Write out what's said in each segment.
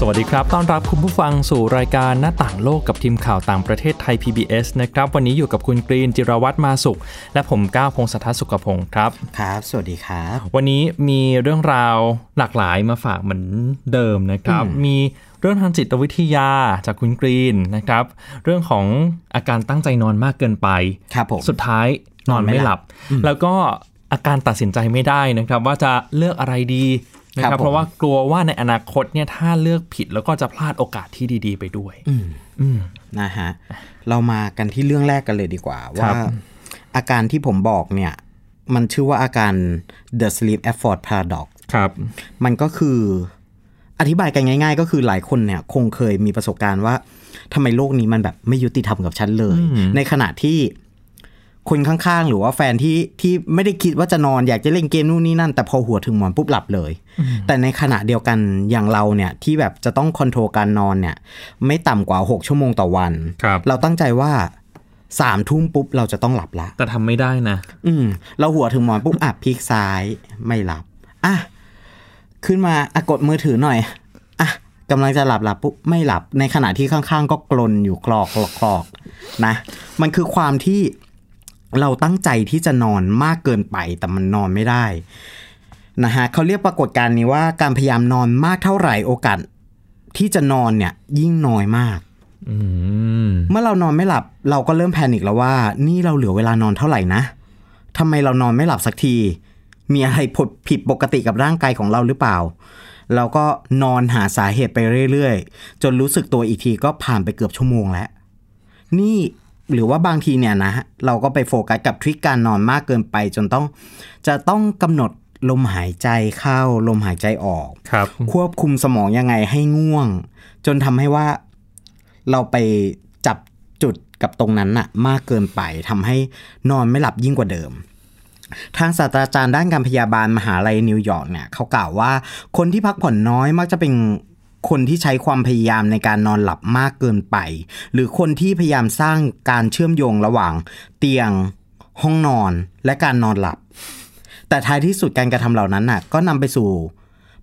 สวัสดีครับ ต้อนรับคุณผู้ฟังสู่รายการหน้าต่างโลกกับทีมข่าวต่างประเทศไทย PBS นะครับ วันนี้อยู่กับคุณกรีนจิรวัตรมาสุข และผมก้าวพงศธรสุขพงศ์ครับ ครับ สวัสดีครับ วันนี้มีเรื่องราวหลากหลายมาฝากเหมือนเดิมนะครับ มีเรื่องทางจิตวิทยาจากคุณกรีนนะครับ เรื่องของอาการตั้งใจนอนมากเกินไปครับผมสุดท้ายนอนไม่หลับ แล้วก็อาการตัดสินใจไม่ได้นะครับ ว่าจะเลือกอะไรดี นะคครัรับบผมเพราะว่ากลัวว่าในอนาคตเนี่ยถ้าเลือกผิดแล้วก็จะพลาดโอกาสที่ดี ๆ ไปด้วยอืมนะฮะเรามากันที่เรื่องแรกกันเลยดีกว่าครัว่าบอาการที่ผมบอกเนี่ย มันชื่อว่าอาการ the sleep effort paradox ครับ มันก็คืออธิบายกันง่าย ๆ ก็คือหลายคนเนี่ยคงเคยมีประสบการณ์ว่าทำไมโลกนี้มันแบบไม่ยุติธรรมกับฉันเลย ในขณะที่ คนข้างๆ หรือว่าแฟนที่ที่ไม่ได้คิดว่าจะนอนอยากจะเล่นเกมนู่นนี่นั่น แต่พอหัวถึงหมอนปุ๊บหลับเลย แต่ในขณะเดียวกันอย่างเราเนี่ยที่แบบจะต้องคอนโทรลการนอนเนี่ย ไม่ต่ำกว่า 6 ชั่วโมงต่อวันครับเราตั้งใจว่าสามทุ่มปุ๊บเราจะต้องหลับละ แต่ทำไม่ได้นะ อืม เราหัวถึงหมอนปุ๊บอะพลิกซ้ายไม่หลับอะขึ้นมาอะกดมือถือหน่อยอะกำลังจะหลับหลับปุ๊บไม่หลับ ในขณะที่ข้างๆ ก็กลนอยู่คลอกคลอกคลอกนะ มันคือความที่ เราตั้งใจที่จะนอนมากเกินไปแต่มันนอนไม่ได้นะฮะเขาเรียกปรากฏการณ์นี้ว่าการพยายามนอนมากเท่าไหร่โอกาสที่จะนอนเนี่ยยิ่งน้อยมากอืมเมื่อเรานอนไม่หลับ เราก็เริ่มแพนิคแล้วว่า นี่เราเหลือเวลานอนเท่าไหร่นะทำไมเรานอนไม่หลับสักที มีอะไรผิดปกติกับร่างกายของเราหรือเปล่า เราก็นอนหาสาเหตุไปเรื่อยๆ จนรู้สึกตัวอีกทีก็ผ่านไปเกือบชั่วโมงแล้ว นี่ หรือว่าบางทีเนี่ยนะเราก็ไปโฟกัสกับทริคการนอนมากเกินไป จนต้องจะต้องกำหนดลมหายใจเข้าลมหายใจออกครับ ควบคุมสมองยังไงให้ง่วง จนทำให้ว่าเราไปจับจุดกับตรงนั้นน่ะ มากเกินไปทำให้นอนไม่หลับยิ่งกว่าเดิม ทางศาสตราจารย์ด้านการพยาบาลมหาลัยนิวยอร์กเนี่ยเขากล่าวว่า คนที่พักผ่อนน้อยมักจะเป็น คนที่ใช้ความพยายามในการนอนหลับมากเกินไป หรือคนที่พยายามสร้างการเชื่อมโยงระหว่าง เตียง ห้องนอนและการนอนหลับ แต่ท้ายที่สุดการกระทำเหล่านั้นน่ะ ก็นำไปสู่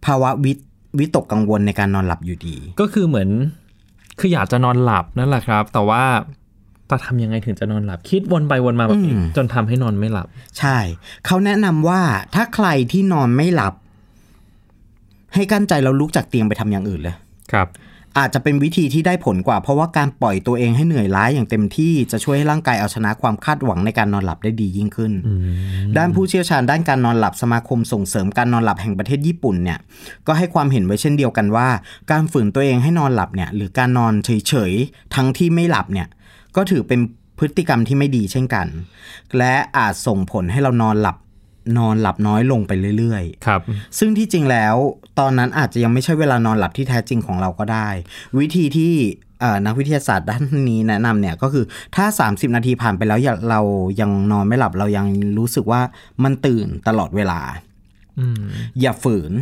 ภาวะวิตวิตกกังวลในการนอนหลับอยู่ดี ก็คือเหมือน คืออยากจะนอนหลับนั่นแหละครับ แต่ว่าจะทำยังไงถึงจะนอนหลับ คิดวนไปวนมาแบบนี้อืมจนทำให้นอนไม่หลับ ใช่ เขาแนะนำว่าถ้าใครที่นอนไม่หลับ ให้กั้นใจแล้วลุกจากเตียงไปทำอย่างอื่นเลย ครับ อาจจะเป็นวิธีที่ได้ผลกว่า เพราะว่าการปล่อยตัวเองให้เหนื่อยล้าอย่างเต็มที่จะช่วยให้ร่างกายเอาชนะความคาดหวังในการนอนหลับได้ดียิ่งขึ้น ด้านผู้เชี่ยวชาญด้านการนอนหลับสมาคมส่งเสริมการนอนหลับแห่งประเทศญี่ปุ่นเนี่ย ก็ให้ความเห็นไว้เช่นเดียวกันว่า การฝืนตัวเองให้นอนหลับเนี่ย หรือการนอนเฉยๆทั้งที่ไม่หลับเนี่ย ก็ถือเป็นพฤติกรรมที่ไม่ดีเช่นกัน และอาจส่งผลให้เรานอนหลับ นอนหลับน้อยลงไปเรื่อยๆ ครับ ซึ่งที่จริงแล้วตอนนั้นอาจจะยังไม่ใช่เวลานอนหลับที่แท้จริงของเราก็ได้ วิธีที่เอ่อนักวิทยาศาสตร์ด้านนี้แนะนำเนี่ยก็คือถ้า 30 นาทีผ่านไปแล้วอย่าเรายังนอนไม่หลับเรายังรู้สึกว่ามันตื่นตลอดเวลาอืมอย่าฝืน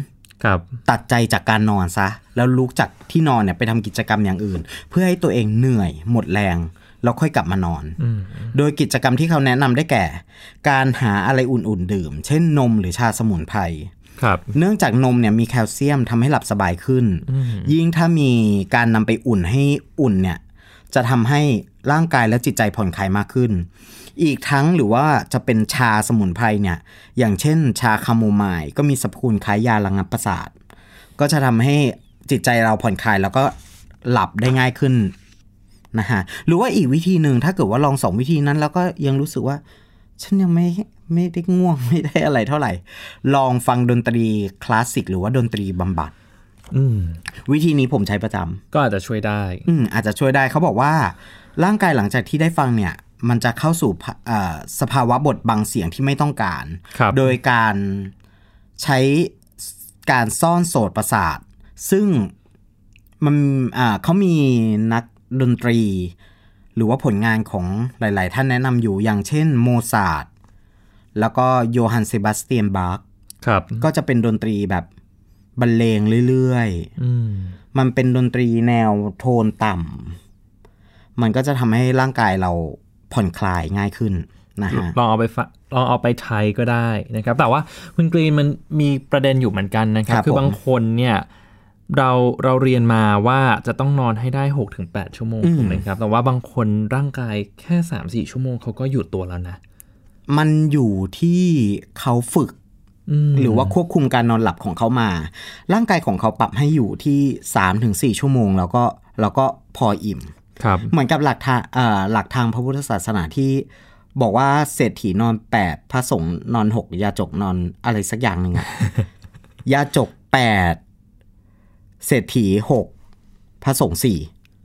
ครับตัดใจจากการนอนซะ แล้วลุกจากที่นอนเนี่ยไปทำกิจกรรมอย่างอื่น เพื่อให้ตัวเองเหนื่อยหมดแรง แล้วค่อยกลับมานอนอืมโดยกิจกรรมที่เขาแนะนำได้แก่ การหาอะไรอุ่นๆ ดื่ม เช่นนมหรือชาสมุนไพรครับเนื่องจากนมเนี่ยมีแคลเซียมทำให้หลับสบายขึ้น ยิ่งถ้ามีการนำไปอุ่นให้อุ่นเนี่ยจะทำให้ร่างกายและจิตใจผ่อนคลายมากขึ้น อีกทั้งหรือว่าจะเป็นชาสมุนไพรเนี่ย อย่างเช่น ชาคาโมไมล์ก็มีสรรพคุณคล้ายยาระงับประสาท ก็จะทำให้จิตใจเราผ่อนคลายแล้วก็หลับได้ง่ายขึ้น นะฮะหรือว่าอีกวิธีหนึ่งถ้าเกิดว่าลองสองวิธีนั้น แล้วก็ยังรู้สึกว่า ฉันยังไม่ไม่ได้ง่วงไม่ได้อะไรเท่าไหร่ ลองฟังดนตรีคลาสสิกหรือว่าดนตรีบำบัดอืมวิธีนี้ผมใช้ประจำก็อาจจะช่วยได้ อืมอาจจะช่วยได้เขาบอกว่า ร่างกายหลังจากที่ได้ฟังเนี่ย มันจะเข้าสู่ภาเอ่อสภาวะบทบังเสียงที่ไม่ต้องการครับโดยการใช้การซ่อนโสดประสาท ซึ่งมันอ่าเขามีนัก ดนตรี หรือว่าผลงานของหลาย ๆ ท่านแนะนำอยู่อย่างเช่นโมซาร์ทแล้วก็โยฮันเซบาสเตียนบาร์กครับก็จะเป็นดนตรีแบบบรรเลงเรื่อยอืมๆมันเป็นดนตรีแนวโทนต่ำมันก็จะทำให้ร่างกายเราผ่อนคลายง่ายขึ้นนะฮะลองเอาไปฟะลองเอาไปใช้ก็ได้นะครับ แต่ว่าคุณกรีนมันมีประเด็นอยู่เหมือนกันนะครับครับคือบางผมคนเนี่ย เราเราเรียนมาว่าจะต้องนอนให้ได้ 6-8 ชั่วโมงถูกไหมครับ แต่ว่าบางคนร่างกายแค่ 3-4 ชั่วโมงเขาก็หยุดตัวแล้วนะ มันอยู่ที่เขาฝึกอืมหรือว่าควบคุมการนอนหลับของเขามา ร่างกายของเขาปรับให้อยู่ที่3าถึงสชั่วโมง แล้วก็แล้วก็พออิ่มครับเหมือนกับหลักทางเอ่อหลักทางพระพุทธศาสนาที่บอกว่าเศรษฐีนอนแปดพระสงฆ์นอนหกยาจกนอนอะไรสักอย่างหนึ่งอะยาจกแปด เศรษฐีหกพระสงฆ์สี่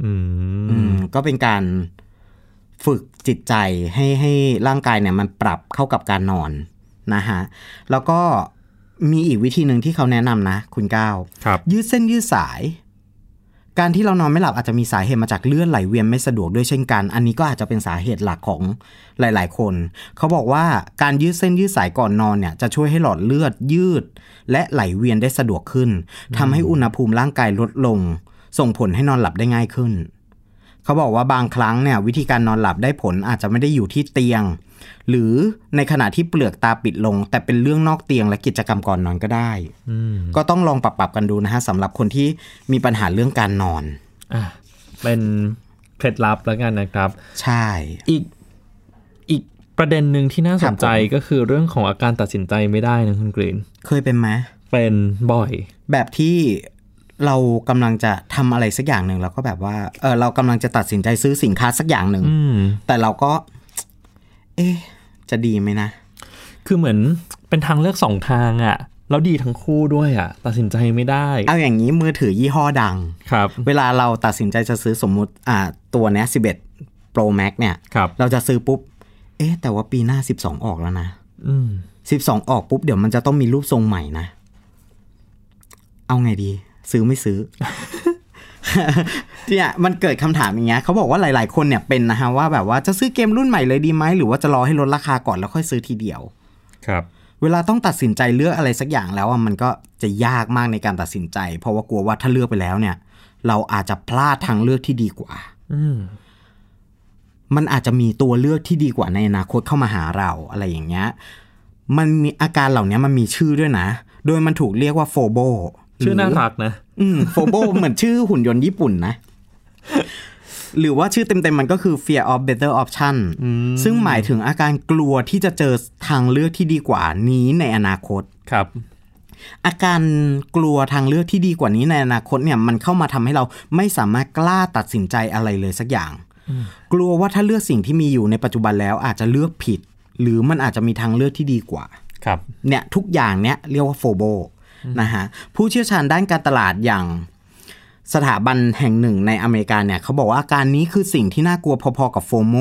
อืมอืมก็เป็นการฝึกจิตใจให้ให้ร่างกายเนี่ยมันปรับเข้ากับการนอนนะฮะแล้วก็มีอีกวิธีหนึ่งที่เขาแนะนำนะ คุณก้าวครับยืดเส้นยืดสาย การที่เรานอนไม่หลับอาจจะมีสาเหตุมาจากเลือดไหลเวียนไม่สะดวกด้วยเช่นกัน อันนี้ก็อาจจะเป็นสาเหตุหลักของหลาย ๆ คน เขาบอกว่าการยืดเส้นยืดสายก่อนนอนเนี่ยจะช่วยให้หลอดเลือดยืด และไหลเวียนได้สะดวกขึ้นทำให้อุณหภูมิร่างกายลดลง ส่งผลให้นอนหลับได้ง่ายขึ้น เขาบอกว่าบางครั้งเนี่ยวิธีการนอนหลับได้ผลอาจจะไม่ได้อยู่ที่เตียง หรือในขณะที่เปลือกตาปิดลง แต่เป็นเรื่องนอกเตียงและกิจกรรมก่อนนอนก็ได้อืมก็ต้องลองปรับปรับๆกันดูนะฮะสำหรับคนที่มีปัญหาเรื่องการนอนอะเป็นเคล็ดลับแล้วกันนะครับ ใช่ อีกอีกประเด็นหนึ่งที่น่าสนใจครับผมก็คือเรื่องของอาการตัดสินใจไม่ได้นะคุณกรีน เคยเป็นไหมเป็นบ่อย แบบที่ เรากำลังจะทำอะไรสักอย่างหนึ่งแล้วก็แบบว่าเออเรากำลังจะตัดสินใจซื้อสินค้าสักอย่างหนึ่งอืมแต่เราก็ เอ๊ะจะดีไหมนะ คือเหมือนเป็นทางเลือกสองทางอะ่ะแล้วดีทั้งคู่ด้วยอะ่ะ ตัดสินใจไม่ได้ เอาอย่างนี้มือถือยี่ห้อดังครับ เวลาเราตัดสินใจจะซื้อสมมุติอ่าตัวเนี้ย11 Pro Max เนี่ยครับเราจะซื้อปุ๊บ เอ๊ะแต่ว่าปีหน้า12ออกแล้วนะอืม12ออกปุ๊บ เดี๋ยวมันจะต้องมีรูปทรงใหม่นะ เอาไงดี ซื้อไม่ซื้อเนี่ยมันเกิดคำถามอย่างเงี้ยเขาบอกว่าหลาย ๆ คนเนี่ยเป็นนะฮะว่าแบบว่าจะซื้อเกมรุ่นใหม่เลยดีไหมหรือว่าจะรอให้ลดราคาก่อนแล้วค่อยซื้อทีเดียว ครับ เวลาต้องตัดสินใจเลือกอะไรสักอย่างแล้วอะมันก็จะยากมากในการตัดสินใจ เพราะว่ากลัวว่าถ้าเลือกไปแล้วเนี่ย เราอาจจะพลาดทางเลือกที่ดีกว่า อืมมันอาจจะมีตัวเลือกที่ดีกว่าในอนาคตเข้ามาหาเราอะไรอย่างเงี้ย มันมีอาการเหล่านี้มันมีชื่อด้วยนะ โดยมันถูกเรียกว่าโฟโบ ชื่อน่ารักนะ อืมโฟโบเหมือนชื่อหุ่นยนต์ญี่ปุ่นนะ หรือว่าชื่อเต็มๆมันก็คือ fear of better option ซึ่งหมายถึงอาการกลัวที่จะเจอทางเลือกที่ดีกว่านี้ในอนาคตครับ อาการกลัวทางเลือกที่ดีกว่านี้ในอนาคตเนี่ย มันเข้ามาทำให้เราไม่สามารถกล้าตัดสินใจอะไรเลยสักอย่าง กลัวว่าถ้าเลือกสิ่งที่มีอยู่ในปัจจุบันแล้วอาจจะเลือกผิด หรือมันอาจจะมีทางเลือกที่ดีกว่า ครับ เนี่ยทุกอย่างเนี่ยเรียกว่าโฟโบ นะฮะผู้เชี่ยวชาญด้านการตลาดอย่างสถาบันแห่งหนึ่งในอเมริกาเนี่ยเขาบอกว่าอาการนี้คือสิ่งที่น่ากลัวพอๆกับโฟโม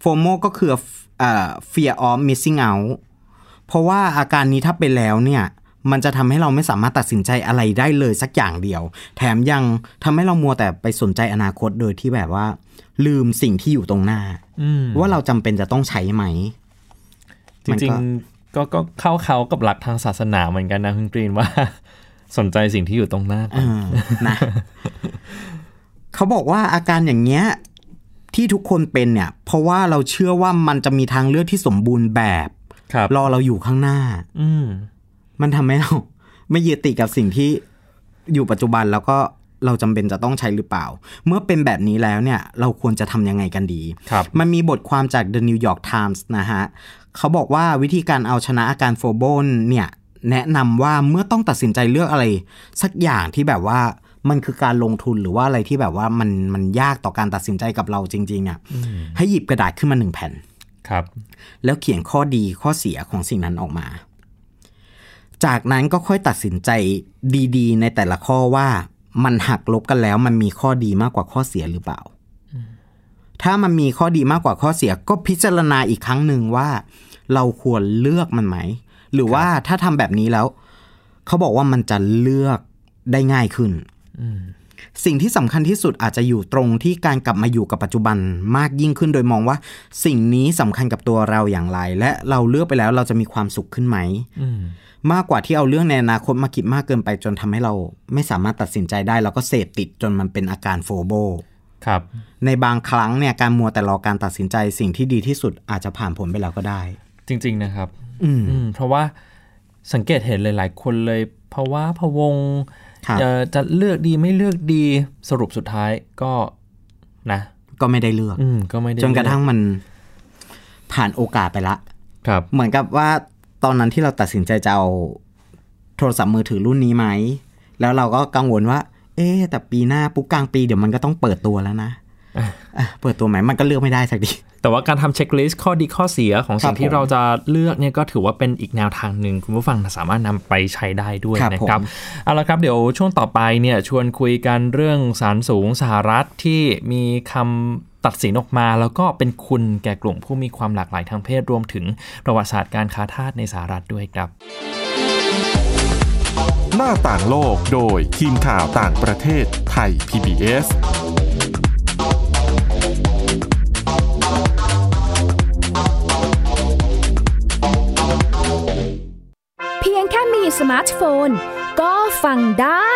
โฟโมก็คือเอ่อ fear of missing out เพราะว่าอาการนี้ถ้าเป็นแล้วเนี่ย มันจะทำให้เราไม่สามารถตัดสินใจอะไรได้เลยสักอย่างเดียว แถมยังทำให้เรามัวแต่ไปสนใจอนาคตโดยที่แบบว่า ลืมสิ่งที่อยู่ตรงหน้าอืมว่าเราจำเป็นจะต้องใช้ไหมจมันก็ริงๆ ก็ก็เข้าเขากับหลักทางศาสนาเหมือนกันนะคุณกรีนว่าสนใจสิ่งที่อยู่ตรงหน้าก่เออนอนะเขาบอกว่าอาการอย่างเงี้ยที่ทุกคนเป็นเนี่ย เพราะว่าเราเชื่อว่ามันจะมีทางเลือกที่สมบูรณ์แบบครับรอเราอยู่ข้างหน้า อืมมันทำให้เราไม่ยึดติดกับสิ่งที่อยู่ปัจจุบันแล้วก็ เราจำเป็นจะต้องใช้หรือเปล่า เมื่อเป็นแบบนี้แล้วเนี่ยเราควรจะทำยังไงกันดีครับมันมีบทความจาก The New York Times นะฮะเขาบอกว่าวิธีการเอาชนะอาการโฟโบนเนี่ยแนะนำว่าเมื่อต้องตัดสินใจเลือกอะไร สักอย่างที่แบบว่ามันคือการลงทุนหรือว่าอะไรที่แบบว่ามันมันยากต่อการตัดสินใจกับเราจริง ๆอะให้หยิบกระดาษขึ้นมาหนึ่งแผ่นครับ แล้วเขียนข้อดีข้อเสียของสิ่งนั้นออกมา จากนั้นก็ค่อยตัดสินใจดี ๆ ในแต่ละข้อว่า มันหักลบกันแล้ว มันมีข้อดีมากกว่าข้อเสียหรือเปล่า ถ้ามันมีข้อดีมากกว่าข้อเสีย ก็พิจารณาอีกครั้งหนึ่งว่า เราควรเลือกมันไหม หรือว่าถ้าทำแบบนี้แล้ว เขาบอกว่ามันจะเลือกได้ง่ายขึ้นสิ่งที่สำคัญที่สุดอาจจะอยู่ตรงที่การกลับมาอยู่กับปัจจุบันมากยิ่งขึ้นโดยมองว่า สิ่งนี้สำคัญกับตัวเราอย่างไร และเราเลือกไปแล้วเราจะมีความสุขขึ้นไหมอื มมากกว่าที่เอาเรื่องในอนาคตมาคิดมากเกินไปจนทำให้เราไม่สามารถตัดสินใจได้ แล้วก็เสพติดจนมันเป็นอาการโฟโบครับ ในบางครั้งเนี่ยการมัวแต่รอการตัดสินใจสิ่งที่ดีที่สุดอาจจะผ่านผลไปแล้วก็ได้ จริง ๆนะครับ อืมอืมเพราะว่าสังเกตเห็นหลาย ๆ คนเลยเพราะว่าพะวงครับจะจะเลือกดีไม่เลือกดีสรุปสุดท้ายก็นะ ก็ไม่ได้เลือก อืมก็ไม่ได้จนกระทั่งมันผ่านโอกาสไปละ ครับ เหมือนกับว่า ตอนนั้นที่เราตัดสินใจจะเอาโทรศัพท์มือถือรุ่นนี้ไหม แล้วเราก็กังวลว่า เอ๊ะแต่ปีหน้าปุ๊บกลางปีเดี๋ยวมันก็ต้องเปิดตัวแล้วนะอะเปิดตัวไหมมันก็เลือกไม่ได้สักทีแต่ว่าการทำเช็คลิสต์ข้อดีข้อเสียของสิ่คงรับที่ผมเราจะเลือกเนี่ยก็ถือว่าเป็นอีกแนวทางหนึ่งคุณผู้ฟังสามารถนำไปใช้ได้ด้วยครับนะครับผมเอาละครับเดี๋ยวช่วงต่อไปเนี่ยชวนคุยกันเรื่องสารสูงสหรัฐที่มีคำตัดสินออกมาแล้วก็เป็นคุณแก่กลุ่มผู้มีความหลากหลายทางเพศรวมถึงประวัติศาสตร์การค้าทาสในสหรัฐด้วยครับ หน้าต่างโลกโดยทีมข่าวต่างประเทศไทย PBS เพียงแค่มีสมาร์ทโฟน ก็ฟังได้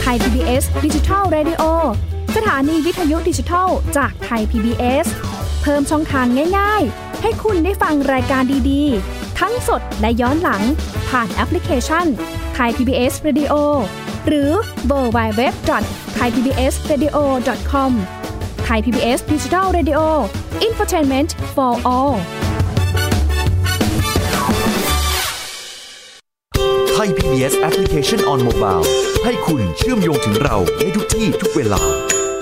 ไทย PBS ดิจิทัล Radio สถานีวิทยุดิจิทัลจากไทย PBS เพิ่มช่องทางง่าย ๆ ให้คุณได้ฟังรายการดีๆ ทั้งสดและย้อนหลัง ผ่านแอปพลิเคชันไทย PBS Radio หรือเวอร์ไบเว็บไทยพีบีเอสเรดิโอคอมไทยพีบีเอสดิจิทัลเรดิโออินฟอร์ทนเมนต์ for all ไทย PBS Application on Mobile ให้คุณเชื่อมโยงถึงเราในทุกที่ทุกเวลา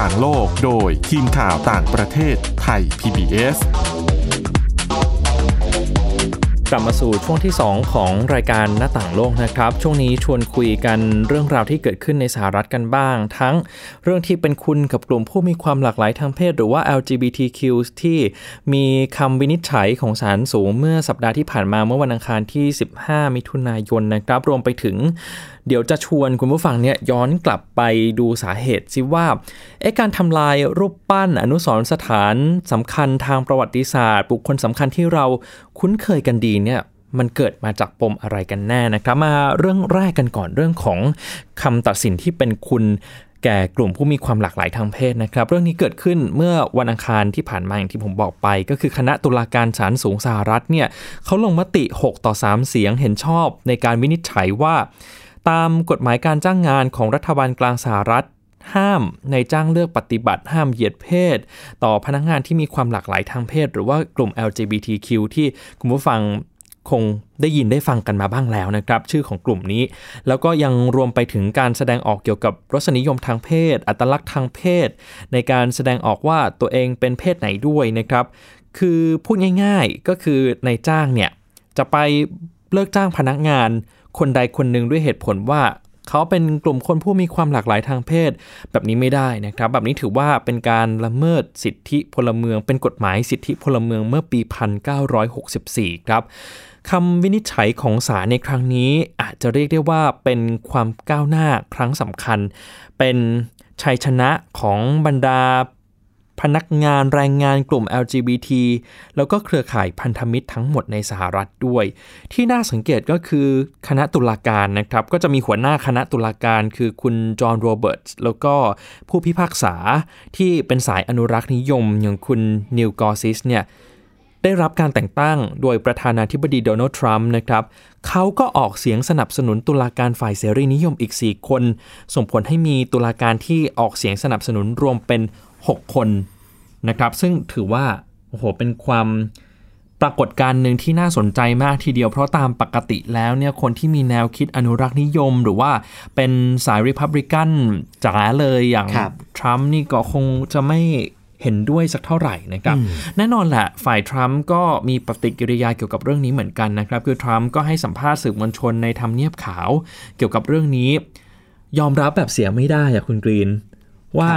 ต่างโลกโดยทีมข่าวต่างประเทศไทย PBS กลับมาสู่ช่วงที่ 2 ของรายการหน้าต่างโลกนะครับ ช่วงนี้ชวนคุยกันเรื่องราวที่เกิดขึ้นในสหรัฐกันบ้าง ทั้งเรื่องที่เป็นคุณกับกลุ่มผู้มีความหลากหลายทางเพศ หรือว่า LGBTQ ที่มีคำวินิจฉัยของศาลสูงเมื่อสัปดาห์ที่ผ่านมาเมื่อวันอังคารที่ 15 มิถุนายนนะครับ รวมไปถึง เดี๋ยวจะชวนคุณผู้ฟังเนี่ยย้อนกลับไปดูสาเหตุซิว่าเอ๊ะการทำลายรูปปั้นอนุสรณ์สถานสำคัญทางประวัติศาสตร์ บุคคลสำคัญที่เราคุ้นเคยกันดีเนี่ยมันเกิดมาจากปมอะไรกันแน่นะครับ มาเรื่องแรกกันก่อนเรื่องของคำตัดสินที่เป็นคุณแก่กลุ่มผู้มีความหลากหลายทางเพศนะครับ เรื่องนี้เกิดขึ้นเมื่อวันอังคารที่ผ่านมาอย่างที่ผมบอกไป ก็คือคณะตุลาการศาลสูงสหรัฐเนี่ยเขาลงมติ 6 ต่อ 3 เสียงเห็นชอบในการวินิจฉัยว่า ตามกฎหมายการจ้างงานของรัฐบาลกลางสหรัฐ ห้ามในจ้างเลือกปฏิบัติห้ามเหยียดเพศ ต่อพนักงานที่มีความหลากหลายทางเพศ หรือว่ากลุ่ม LGBTQ ที่คุณผู้ฟังคงได้ยินได้ฟังกันมาบ้างแล้วนะครับ ชื่อของกลุ่มนี้ แล้วก็ยังรวมไปถึงการแสดงออกเกี่ยวกับรสนิยมทางเพศ อัตลักษณ์ทางเพศ ในการแสดงออกว่าตัวเองเป็นเพศไหนด้วยนะครับ คือพูดง่ายๆก็คือนายจ้างเนี่ยจะไปเลิกจ้างพนักงาน คนใดคนหนึ่งด้วยเหตุผลว่าเขาเป็นกลุ่มคนผู้มีความหลากหลายทางเพศ แบบนี้ไม่ได้นะครับ แบบนี้ถือว่าเป็นการละเมิดสิทธิพลเมือง เป็นกฎหมายสิทธิพลเมืองเมื่อปี 1964 ครับคำวินิจฉัยของศาลในครั้งนี้อาจจะเรียกได้ว่าเป็นความก้าวหน้าครั้งสำคัญ เป็นชัยชนะของบรรดา พนักงานแรงงานกลุ่ม LGBT แล้วก็เครือข่ายพันธมิตรทั้งหมดในสหรัฐด้วย ที่น่าสังเกตก็คือคณะตุลาการนะครับ ก็จะมีหัวหน้าคณะตุลาการคือคุณจอห์นโรเบิร์ตแล้วก็ผู้พิพากษาที่เป็นสายอนุรักษ์นิยมอย่างคุณนิวกอร์ซิสเนี่ยได้รับการแต่งตั้งโดยประธานาธิบดีโดนัลด์ทรัมป์นะครับ เขาก็ออกเสียงสนับสนุนตุลาการฝ่ายเสรีนิยมอีก 4 คน ส่งผลให้มีตุลาการที่ออกเสียงสนับสนุนรวมเป็น 6 คนนะครับ ซึ่งถือว่าโอ้โหเป็นความปรากฏการณ์หนึ่งที่น่าสนใจมากทีเดียวเพราะตามปกติแล้วเนี่ยคนที่มีแนวคิดอนุรักษ์นิยม หรือว่าเป็นสายริพับลิกันจ๋าเลยอย่างครับทรัมป์นี่ก็คงจะไม่เห็นด้วยสักเท่าไหร่นะครับ แน่นอนแหละฝ่ายทรัมป์ก็มีปฏิกิริยาเกี่ยวกับเรื่องนี้เหมือนกันนะครับ คือทรัมป์ก็ให้สัมภาษณ์สื่อมวลชนในทำเนียบขาว เกี่ยวกับเรื่องนี้ ยอมรับแบบเสียไม่ได้อะคุณกรีน ว่า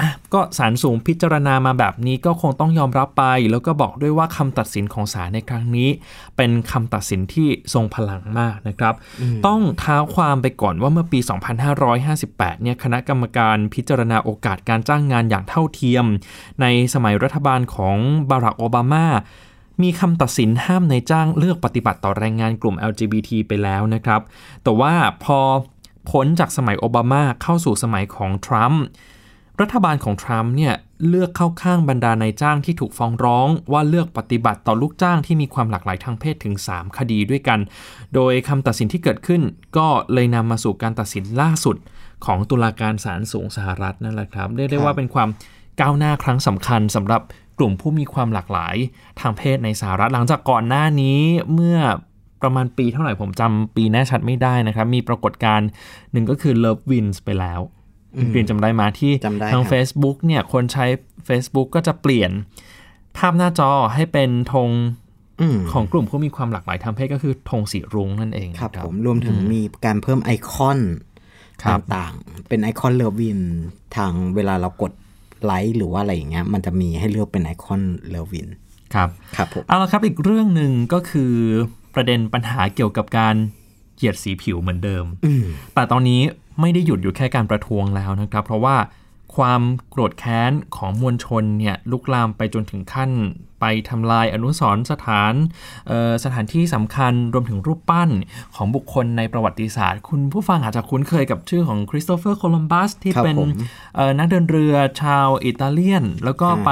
อะก็ศาลสูงพิจารณามาแบบนี้ก็คงต้องยอมรับไป แล้วก็บอกด้วยว่าคำตัดสินของศาลในครั้งนี้ เป็นคำตัดสินที่ทรงพลังมากนะครับ ต้องเท้าความไปก่อนว่าเมื่อปี 2558 เนี่ยคณะกรรมการพิจารณาโอกาสการจ้างงานอย่างเท่าเทียม ในสมัยรัฐบาลของบารักโอบามามีคำตัดสินห้ามในายจ้างเลือกปฏิบัติต่อแรงงานกลุ่ม LGBT ไปแล้วนะครับ แต่ว่าพอพ้นจากสมัยโอบามาเข้าสู่สมัยของทรัมป์ รัฐบาลของทรัมป์เนี่ยเลือกเข้าข้างบรรดานายจ้างที่ถูกฟ้องร้อง ว่าเลือกปฏิบัติต่อลูกจ้างที่มีความหลากหลายทางเพศถึง 3 คดีด้วยกัน โดยคำตัดสินที่เกิดขึ้น ก็เลยนำมาสู่การตัดสินล่าสุดของตุลาการศาลสูงสหรัฐนั่นแหละครับเรียกได้ว่าเป็นความก้าวหน้าครั้งสำคัญสำหรับกลุ่มผู้มีความหลากหลายทางเพศในสหรัฐหลังจากก่อนหน้านี้เมื่อประมาณปีเท่าไหร่ผมจำปีแน่ชัดไม่ได้นะครับ มีปรากฏการณ์หนึ่งก็คือ Love Wins ไปแล้ว เรียนจำได้มาที่จำได้ทางครับ Facebook เนี่ยคนใช้ Facebook ก็จะเปลี่ยนภาพหน้าจอให้เป็นธงอืมของกลุ่มผู้มีความหลากหลายทางเพศก็คือธงสีรุ้งนั่นเองครับนะผมรวมถึงมีการเพิ่มไอคอนครับต่างๆ เป็นไอคอน Love Wins ทางเวลาเรากดไลค์หรือว่าอะไรอย่างเงี้ยมันจะมีให้เลือกเป็นไอคอนLove Winsครับครับผมเอาละครับอีกเรื่องหนึ่งก็คือประเด็นปัญหาเกี่ยวกับการเหยียดสีผิวเหมือนเดิมอืมแต่ตอนนี้ ไม่ได้หยุดอยู่แค่การประท้วงแล้วนะครับ เพราะว่าความโกรธแค้นของมวลชนเนี่ยลุกลามไปจนถึงขั้น ไปทำลายอนุสรณ์สถานเอ่อสถานที่สำคัญรวมถึงรูปปั้นของบุคคลในประวัติศาสตร์ คุณผู้ฟังอาจจะคุ้นเคยกับชื่อของคริสโตเฟอร์โคลัมบัสที่ครับเป็นผมเอ่อนักเดินเรือชาวอิตาเลียน แล้วก็อ่าฮะไป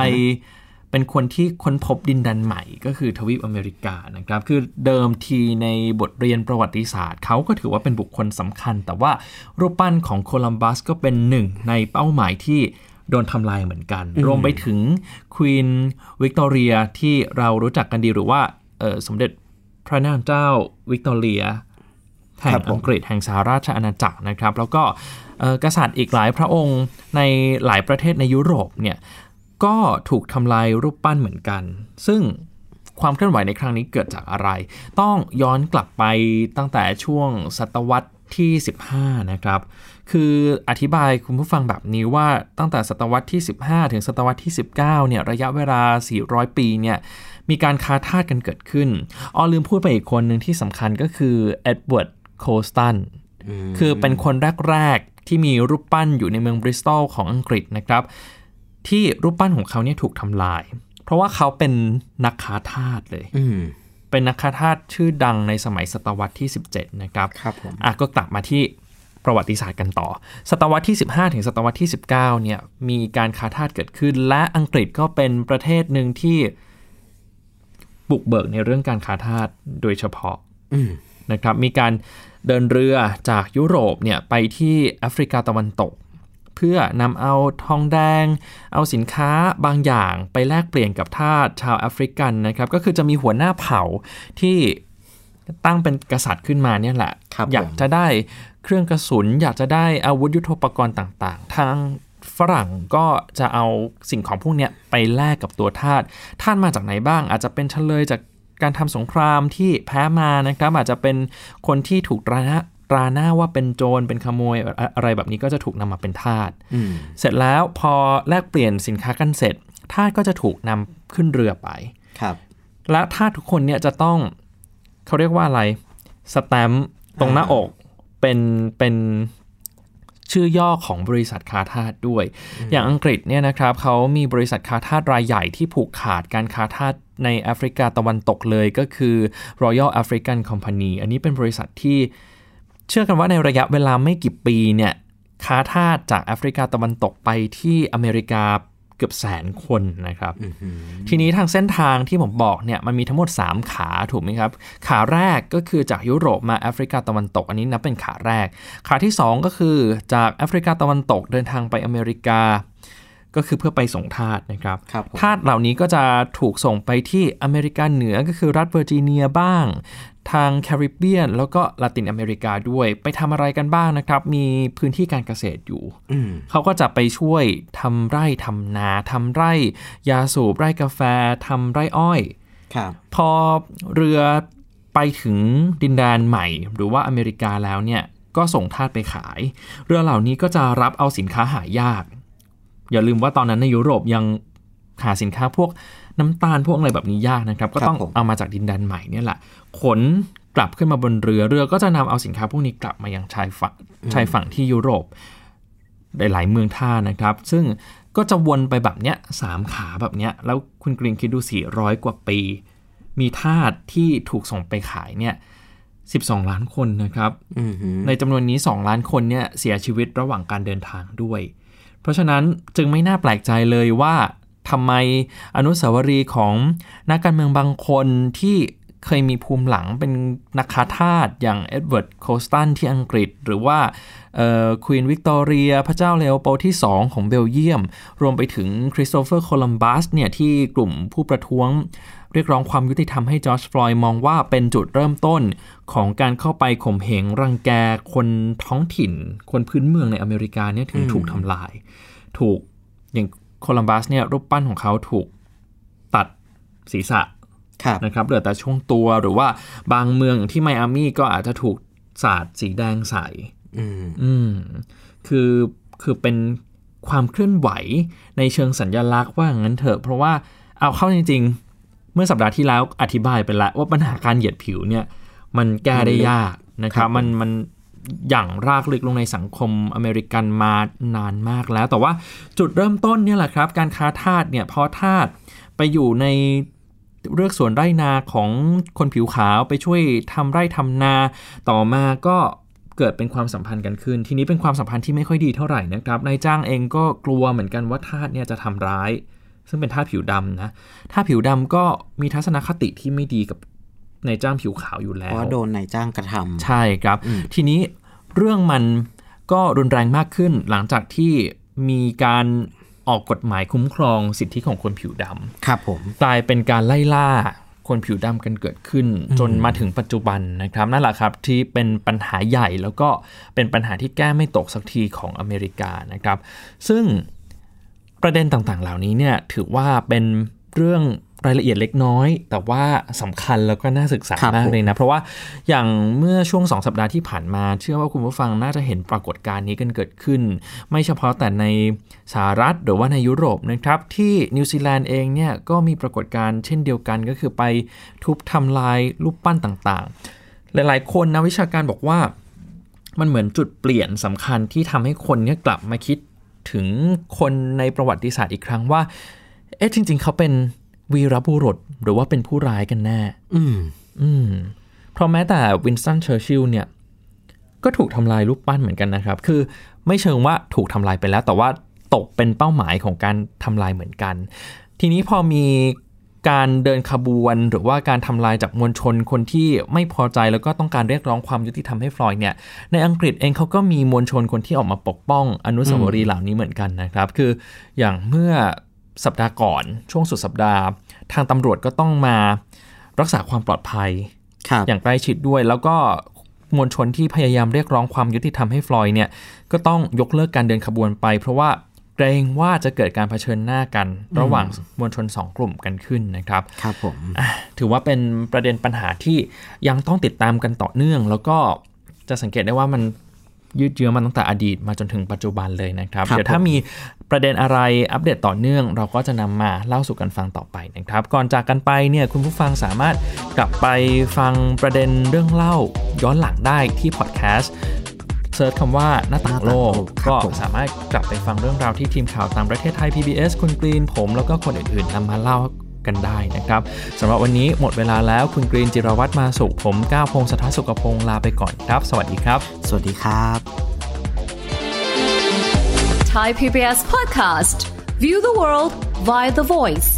เป็นคนที่ค้นพบดินแดนใหม่ก็คือทวีปอเมริกานะครับ คือเดิมทีในบทเรียนประวัติศาสตร์ เขาก็ถือว่าเป็นบุคคลสำคัญ แต่ว่ารูปปั้นของโคลัมบัสก็เป็นหนึ่งในเป้าหมายที่โดนทำลายเหมือนกัน รวมไปถึงควีนวิกตอเรียที่เรารู้จักกันดีหรือว่าเอ่อสมเด็จพระนางเจ้าวิกตอเรียแห่ครังบผมอังกฤษแห่งสหราชอาณาจักรนะครับ แล้วก็เอ่อกษัตริย์อีกหลายพระองค์ในหลายประเทศในยุโรปเนี่ย ก็ถูกทำลายรูปปั้นเหมือนกัน ซึ่งความเคลื่อนไหวในครั้งนี้เกิดจากอะไร ต้องย้อนกลับไปตั้งแต่ช่วงศตวรรษที่ 15 นะครับ คืออธิบายคุณผู้ฟังแบบนี้ว่าตั้งแต่ศตวรรษที่ 15 ถึงศตวรรษที่ 19 เนี่ยระยะเวลา 400 ปีเนี่ยมีการค้าทาสกันเกิดขึ้นอ๋อลืมพูดไปอีกคนหนึ่งที่สำคัญก็คือเอ็ดเวิร์ดโคลสตันคือเป็นคนแรก ๆ ที่มีรูปปั้นอยู่ในเมืองบริสตอลของอังกฤษนะครับ ที่รูปปั้นของเขาเนี่ยถูกทำลาย เพราะว่าเขาเป็นนักค้าทาสเลยอืมเป็นนักค้าทาสชื่อดังในสมัยศตวรรษที่ 17 นะครับครับผมอะก็กลับมาที่ประวัติศาสตร์กันต่อ ศตวรรษที่ 15 ถึงศตวรรษที่ 19 เนี่ยมีการค้าทาสเกิดขึ้น และอังกฤษก็เป็นประเทศหนึ่งที่บุกเบิกในเรื่องการค้าทาสโดยเฉพาะอืมนะครับ มีการเดินเรือจากยุโรปเนี่ยไปที่แอฟริกาตะวันตก เพื่อนำเอาทองแดง เอาสินค้าบางอย่างไปแลกเปลี่ยนกับทาสชาวแอฟริกันนะครับ ก็คือจะมีหัวหน้าเผ่าที่ตั้งเป็นกษัตริย์ขึ้นมาเนี่ยแหละครับอยากผมจะได้เครื่องกระสุน อยากจะได้อาวุธยุโทโธปกรณ์ต่างๆ ทางฝรั่งก็จะเอาสิ่งของพวกเนี้ยไปแลกกับตัวทาสทาสมาจากไหนบ้าง อาจจะเป็นเฉลยจากการทำสงครามที่แพ้มานะครับ อาจจะเป็นคนที่ถูกตราหน้า ตราหน้าว่าเป็นโจรเป็นขโมยอะอะไรแบบนี้ก็จะถูกนำมาเป็นทาสอืมเสร็จแล้วพอแลกเปลี่ยนสินค้ากันเสร็จทาสก็จะถูกนำขึ้นเรือไปครับ และทาสทุกคนเนี่ยจะต้องเขาเรียกว่าอะไรสแตมป์ตรงหน้าอกเป็นเป็นชื่อย่อของบริษัทค้าทาสด้วย อย่างอังกฤษเนี่ยนะครับเขามีบริษัทค้าทาสรายใหญ่ที่ผูกขาดการค้าทาสในแอฟริกาตะวันตกเลยก็คือ Royal African Company อันนี้เป็นบริษัทที่ เชื่อกันว่าในระยะเวลาไม่กี่ปีเนี่ยค้าทาสจากแอฟริกาตะวันตกไปที่อเมริกาเกือบแสนคนนะครับ ทีนี้ทางเส้นทางที่ผมบอกเนี่ยมันมีทั้งหมด 3 ขาถูกไหมครับ ขาแรกก็คือจากยุโรปมาแอฟริกาตะวันตก อันนี้นับเป็นขาแรก ขาที่ 2 ก็คือจากแอฟริกาตะวันตกเดินทางไปอเมริกา ก็คือเพื่อไปส่งทาสนะครับครับผมทาสเหล่านี้ก็จะถูกส่งไปที่อเมริกาเหนือก็คือรัฐเวอร์จิเนียบ้าง ทางแคริบเบียน แล้วก็ลาตินอเมริกาด้วย ไปทำอะไรกันบ้างนะครับ มีพื้นที่การเกษตรอยู่อืมเขาก็จะไปช่วยทำไร่ทำนาทำไร่ยาสูบไร่กาแฟทำไร่อ้อยครับพอเรือไปถึงดินแดนใหม่ หรือว่าอเมริกาแล้วเนี่ยก็ส่งทาสไปขาย เรือเหล่านี้ก็จะรับเอาสินค้าหายาก อย่าลืมว่าตอนนั้นในยุโรปยังหาสินค้าพวกน้ำตาลพวกอะไรแบบนี้ยากนะครับ ก็ต้องผมเอามาจากดินแดนใหม่เนี่ยแหละขนกลับขึ้นมาบนเรือเรือก็จะนำเอาสินค้าพวกนี้กลับมายังชายฝั่งชายฝั่งที่ยุโรปหลายๆเมืองท่านะครับ ซึ่งก็จะวนไปแบบเนี้ยสามขาแบบเนี้ยแล้วคุณกรีนคิดดู400กว่าปี มีทาสที่ถูกส่งไปขายเนี่ย12ล้านคนนะครับอืมฮึในจำนวนนี้2ล้านคนเนี่ยเสียชีวิตระหว่างการเดินทางด้วย เพราะฉะนั้นจึงไม่น่าแปลกใจเลยว่าทำไมอนุสาวรีย์ของนักการเมืองบางคนที่เคยมีภูมิหลังเป็นนักค้าทาสอย่างเอ็ดเวิร์ดโคลสตันที่อังกฤษ หรือว่าควีนวิกตอเรียพระเจ้าเลโอโปลด์ที่ 2 ของเบลเยียม รวมไปถึงคริสโตเฟอร์โคลัมบัสเนี่ยที่กลุ่มผู้ประท้วง เรียกร้องความยุติธรรมให้จอร์จฟลอยด์มองว่าเป็นจุดเริ่มต้นของการเข้าไปข่มเหงรังแกคนท้องถิ่น คนพื้นเมืองในอเมริกาเนี่ยถึงถูกทำลาย ถูกอย่างโคลัมบัสเนี่ยรูปปั้นของเขาถูกตัดศีรษะครับนะครับเหลือแต่ช่วงตัวหรือว่าบางเมืองอย่างที่ไมอามี่ก็อาจจะถูกสาดสีแดงใสอืมอืมคือคือเป็นความเคลื่อนไหวในเชิงสัญญลักษณ์ว่างั้นเถอะ เพราะว่าเอาเข้าจริงๆ เมื่อสัปดาห์ที่แล้วอธิบายไปแล้วว่าปัญหาการเหยียดผิวเนี่ยมันแก้ได้ยากนะครับมันมันอย่างรากลึกลงในสังคมอเมริกันมานานมากแล้ว แต่ว่าจุดเริ่มต้นเนี่ยแหละครับ การค้าทาสเนี่ยพอทาสไปอยู่ในเลือกสวนไร่นาของคนผิวขาวไปช่วยทำไร่ทำนา ต่อมาก็เกิดเป็นความสัมพันธ์กันขึ้น ทีนี้เป็นความสัมพันธ์ที่ไม่ค่อยดีเท่าไหร่นะครับนายจ้างเองก็กลัวเหมือนกันว่าทาสเนี่ยจะทำร้าย ซึ่งเป็นทาสผิวดำนะทาสผิวดำก็มีทัศนคติที่ไม่ดีกับนายจ้างผิวขาวอยู่แล้เพวราะว่าโดนนายจ้างกระทำใช่ครับ ทีนี้เรื่องมันก็รุนแรงมากขึ้นหลังจากที่มีการออกกฎหมายคุ้มครองสิทธิของคนผิวดำครับผมกลายเป็นการไล่ล่าคนผิวดำกันเกิดขึ้น จนมาถึงปัจจุบันนะครับนั่นแหละครับที่เป็นปัญหาใหญ่แล้วก็เป็นปัญหาที่แก้ไม่ตกสักทีของอเมริกานะครับ ซึ่ง ประเด็นต่างๆ เหล่านี้เนี่ยถือว่าเป็นเรื่องรายละเอียดเล็กน้อย แต่ว่าสำคัญแล้วก็น่าศึกษาครับมากผมเลยนะ เพราะว่าอย่างเมื่อช่วงสองสัปดาห์ที่ผ่านมา เชื่อว่าคุณผู้ฟังน่าจะเห็นปรากฏการณ์นี้กันเกิดขึ้น ไม่เฉพาะแต่ในสหรัฐหรือว่าในยุโรปนะครับ ที่นิวซีแลนด์เองเนี่ยก็มีปรากฏการณ์เช่นเดียวกันก็คือไปทุบทำลายรูปปั้นต่างๆ หลายๆ คนนะวิชาการบอกว่ามันเหมือนจุดเปลี่ยนสำคัญที่ทำให้คนเนี่ยกลับมาคิด ถึงคนในประวัติศาสตร์อีกครั้งว่า เอ๊ะจริง ๆ เขาเป็นวีรบุรุษหรือว่าเป็นผู้ร้ายกันแน่ อืม อืม เพราะแม้แต่วินสตันเชอร์ชิลเนี่ย ก็ถูกทำลายรูปปั้นเหมือนกันนะครับ คือไม่เชิงว่าถูกทำลายไปแล้ว แต่ว่าตกเป็นเป้าหมายของการทำลายเหมือนกัน ทีนี้พอมี การเดินขบวนหรือว่าการทำลายจากมวลชนคนที่ไม่พอใจแล้วก็ต้องการเรียกร้องความยุติธรรมให้ฟลอยด์เนี่ยในอังกฤษเองเขาก็มีมวลชนคนที่ออกมาปกป้องอนุสาวรีย์เหล่านี้เหมือนกันนะครับ คืออย่างเมื่อสัปดาห์ก่อนช่วงสุดสัปดาห์ ทางตำรวจก็ต้องมารักษาความปลอดภัยครับอย่างใกล้ชิดด้วยแล้วก็มวลชนที่พยายามเรียกร้องความยุติธรรมให้ฟลอยด์เนี่ยก็ต้องยกเลิกการเดินขบวนไป เพราะว่า เกรงว่าจะเกิดการเผชิญหน้ากัน ระหว่างมวลชนสองกลุ่มกันขึ้นนะครับ ครับผมถือว่าเป็นประเด็นปัญหาที่ยังต้องติดตามกันต่อเนื่อง แล้วก็จะสังเกตได้ว่ามันยืดเยื้อมาตั้งแต่อดีตมาจนถึงปัจจุบันเลยนะครับครับเดี๋ยวถ้ามีประเด็นอะไรอัปเดตต่อเนื่อง เราก็จะนำมาเล่าสู่กันฟังต่อไปนะครับ ก่อนจากกันไปเนี่ยคุณผู้ฟังสามารถกลับไปฟังประเด็นเรื่องเล่าย้อนหลังได้ที่พอดแคสต์ เซิร์ชคำว่าหน้าต่างโลกครับก็ผมสามารถกลับไปฟังเรื่องราวที่ทีมข่าวต่างประเทศไทย PBS คุณกรีนผม แล้วก็คนอื่นๆนำมาเล่ากันได้นะครับสำหรับวันนี้หมดเวลาแล้วคุณกรีนจิรวัตรมาสุขผมก้าวพงศธรสุขพงศ์ลาไปก่อนครับ สวัสดีครับ สวัสดีครับ Thai PBS podcast. View the world via the voice.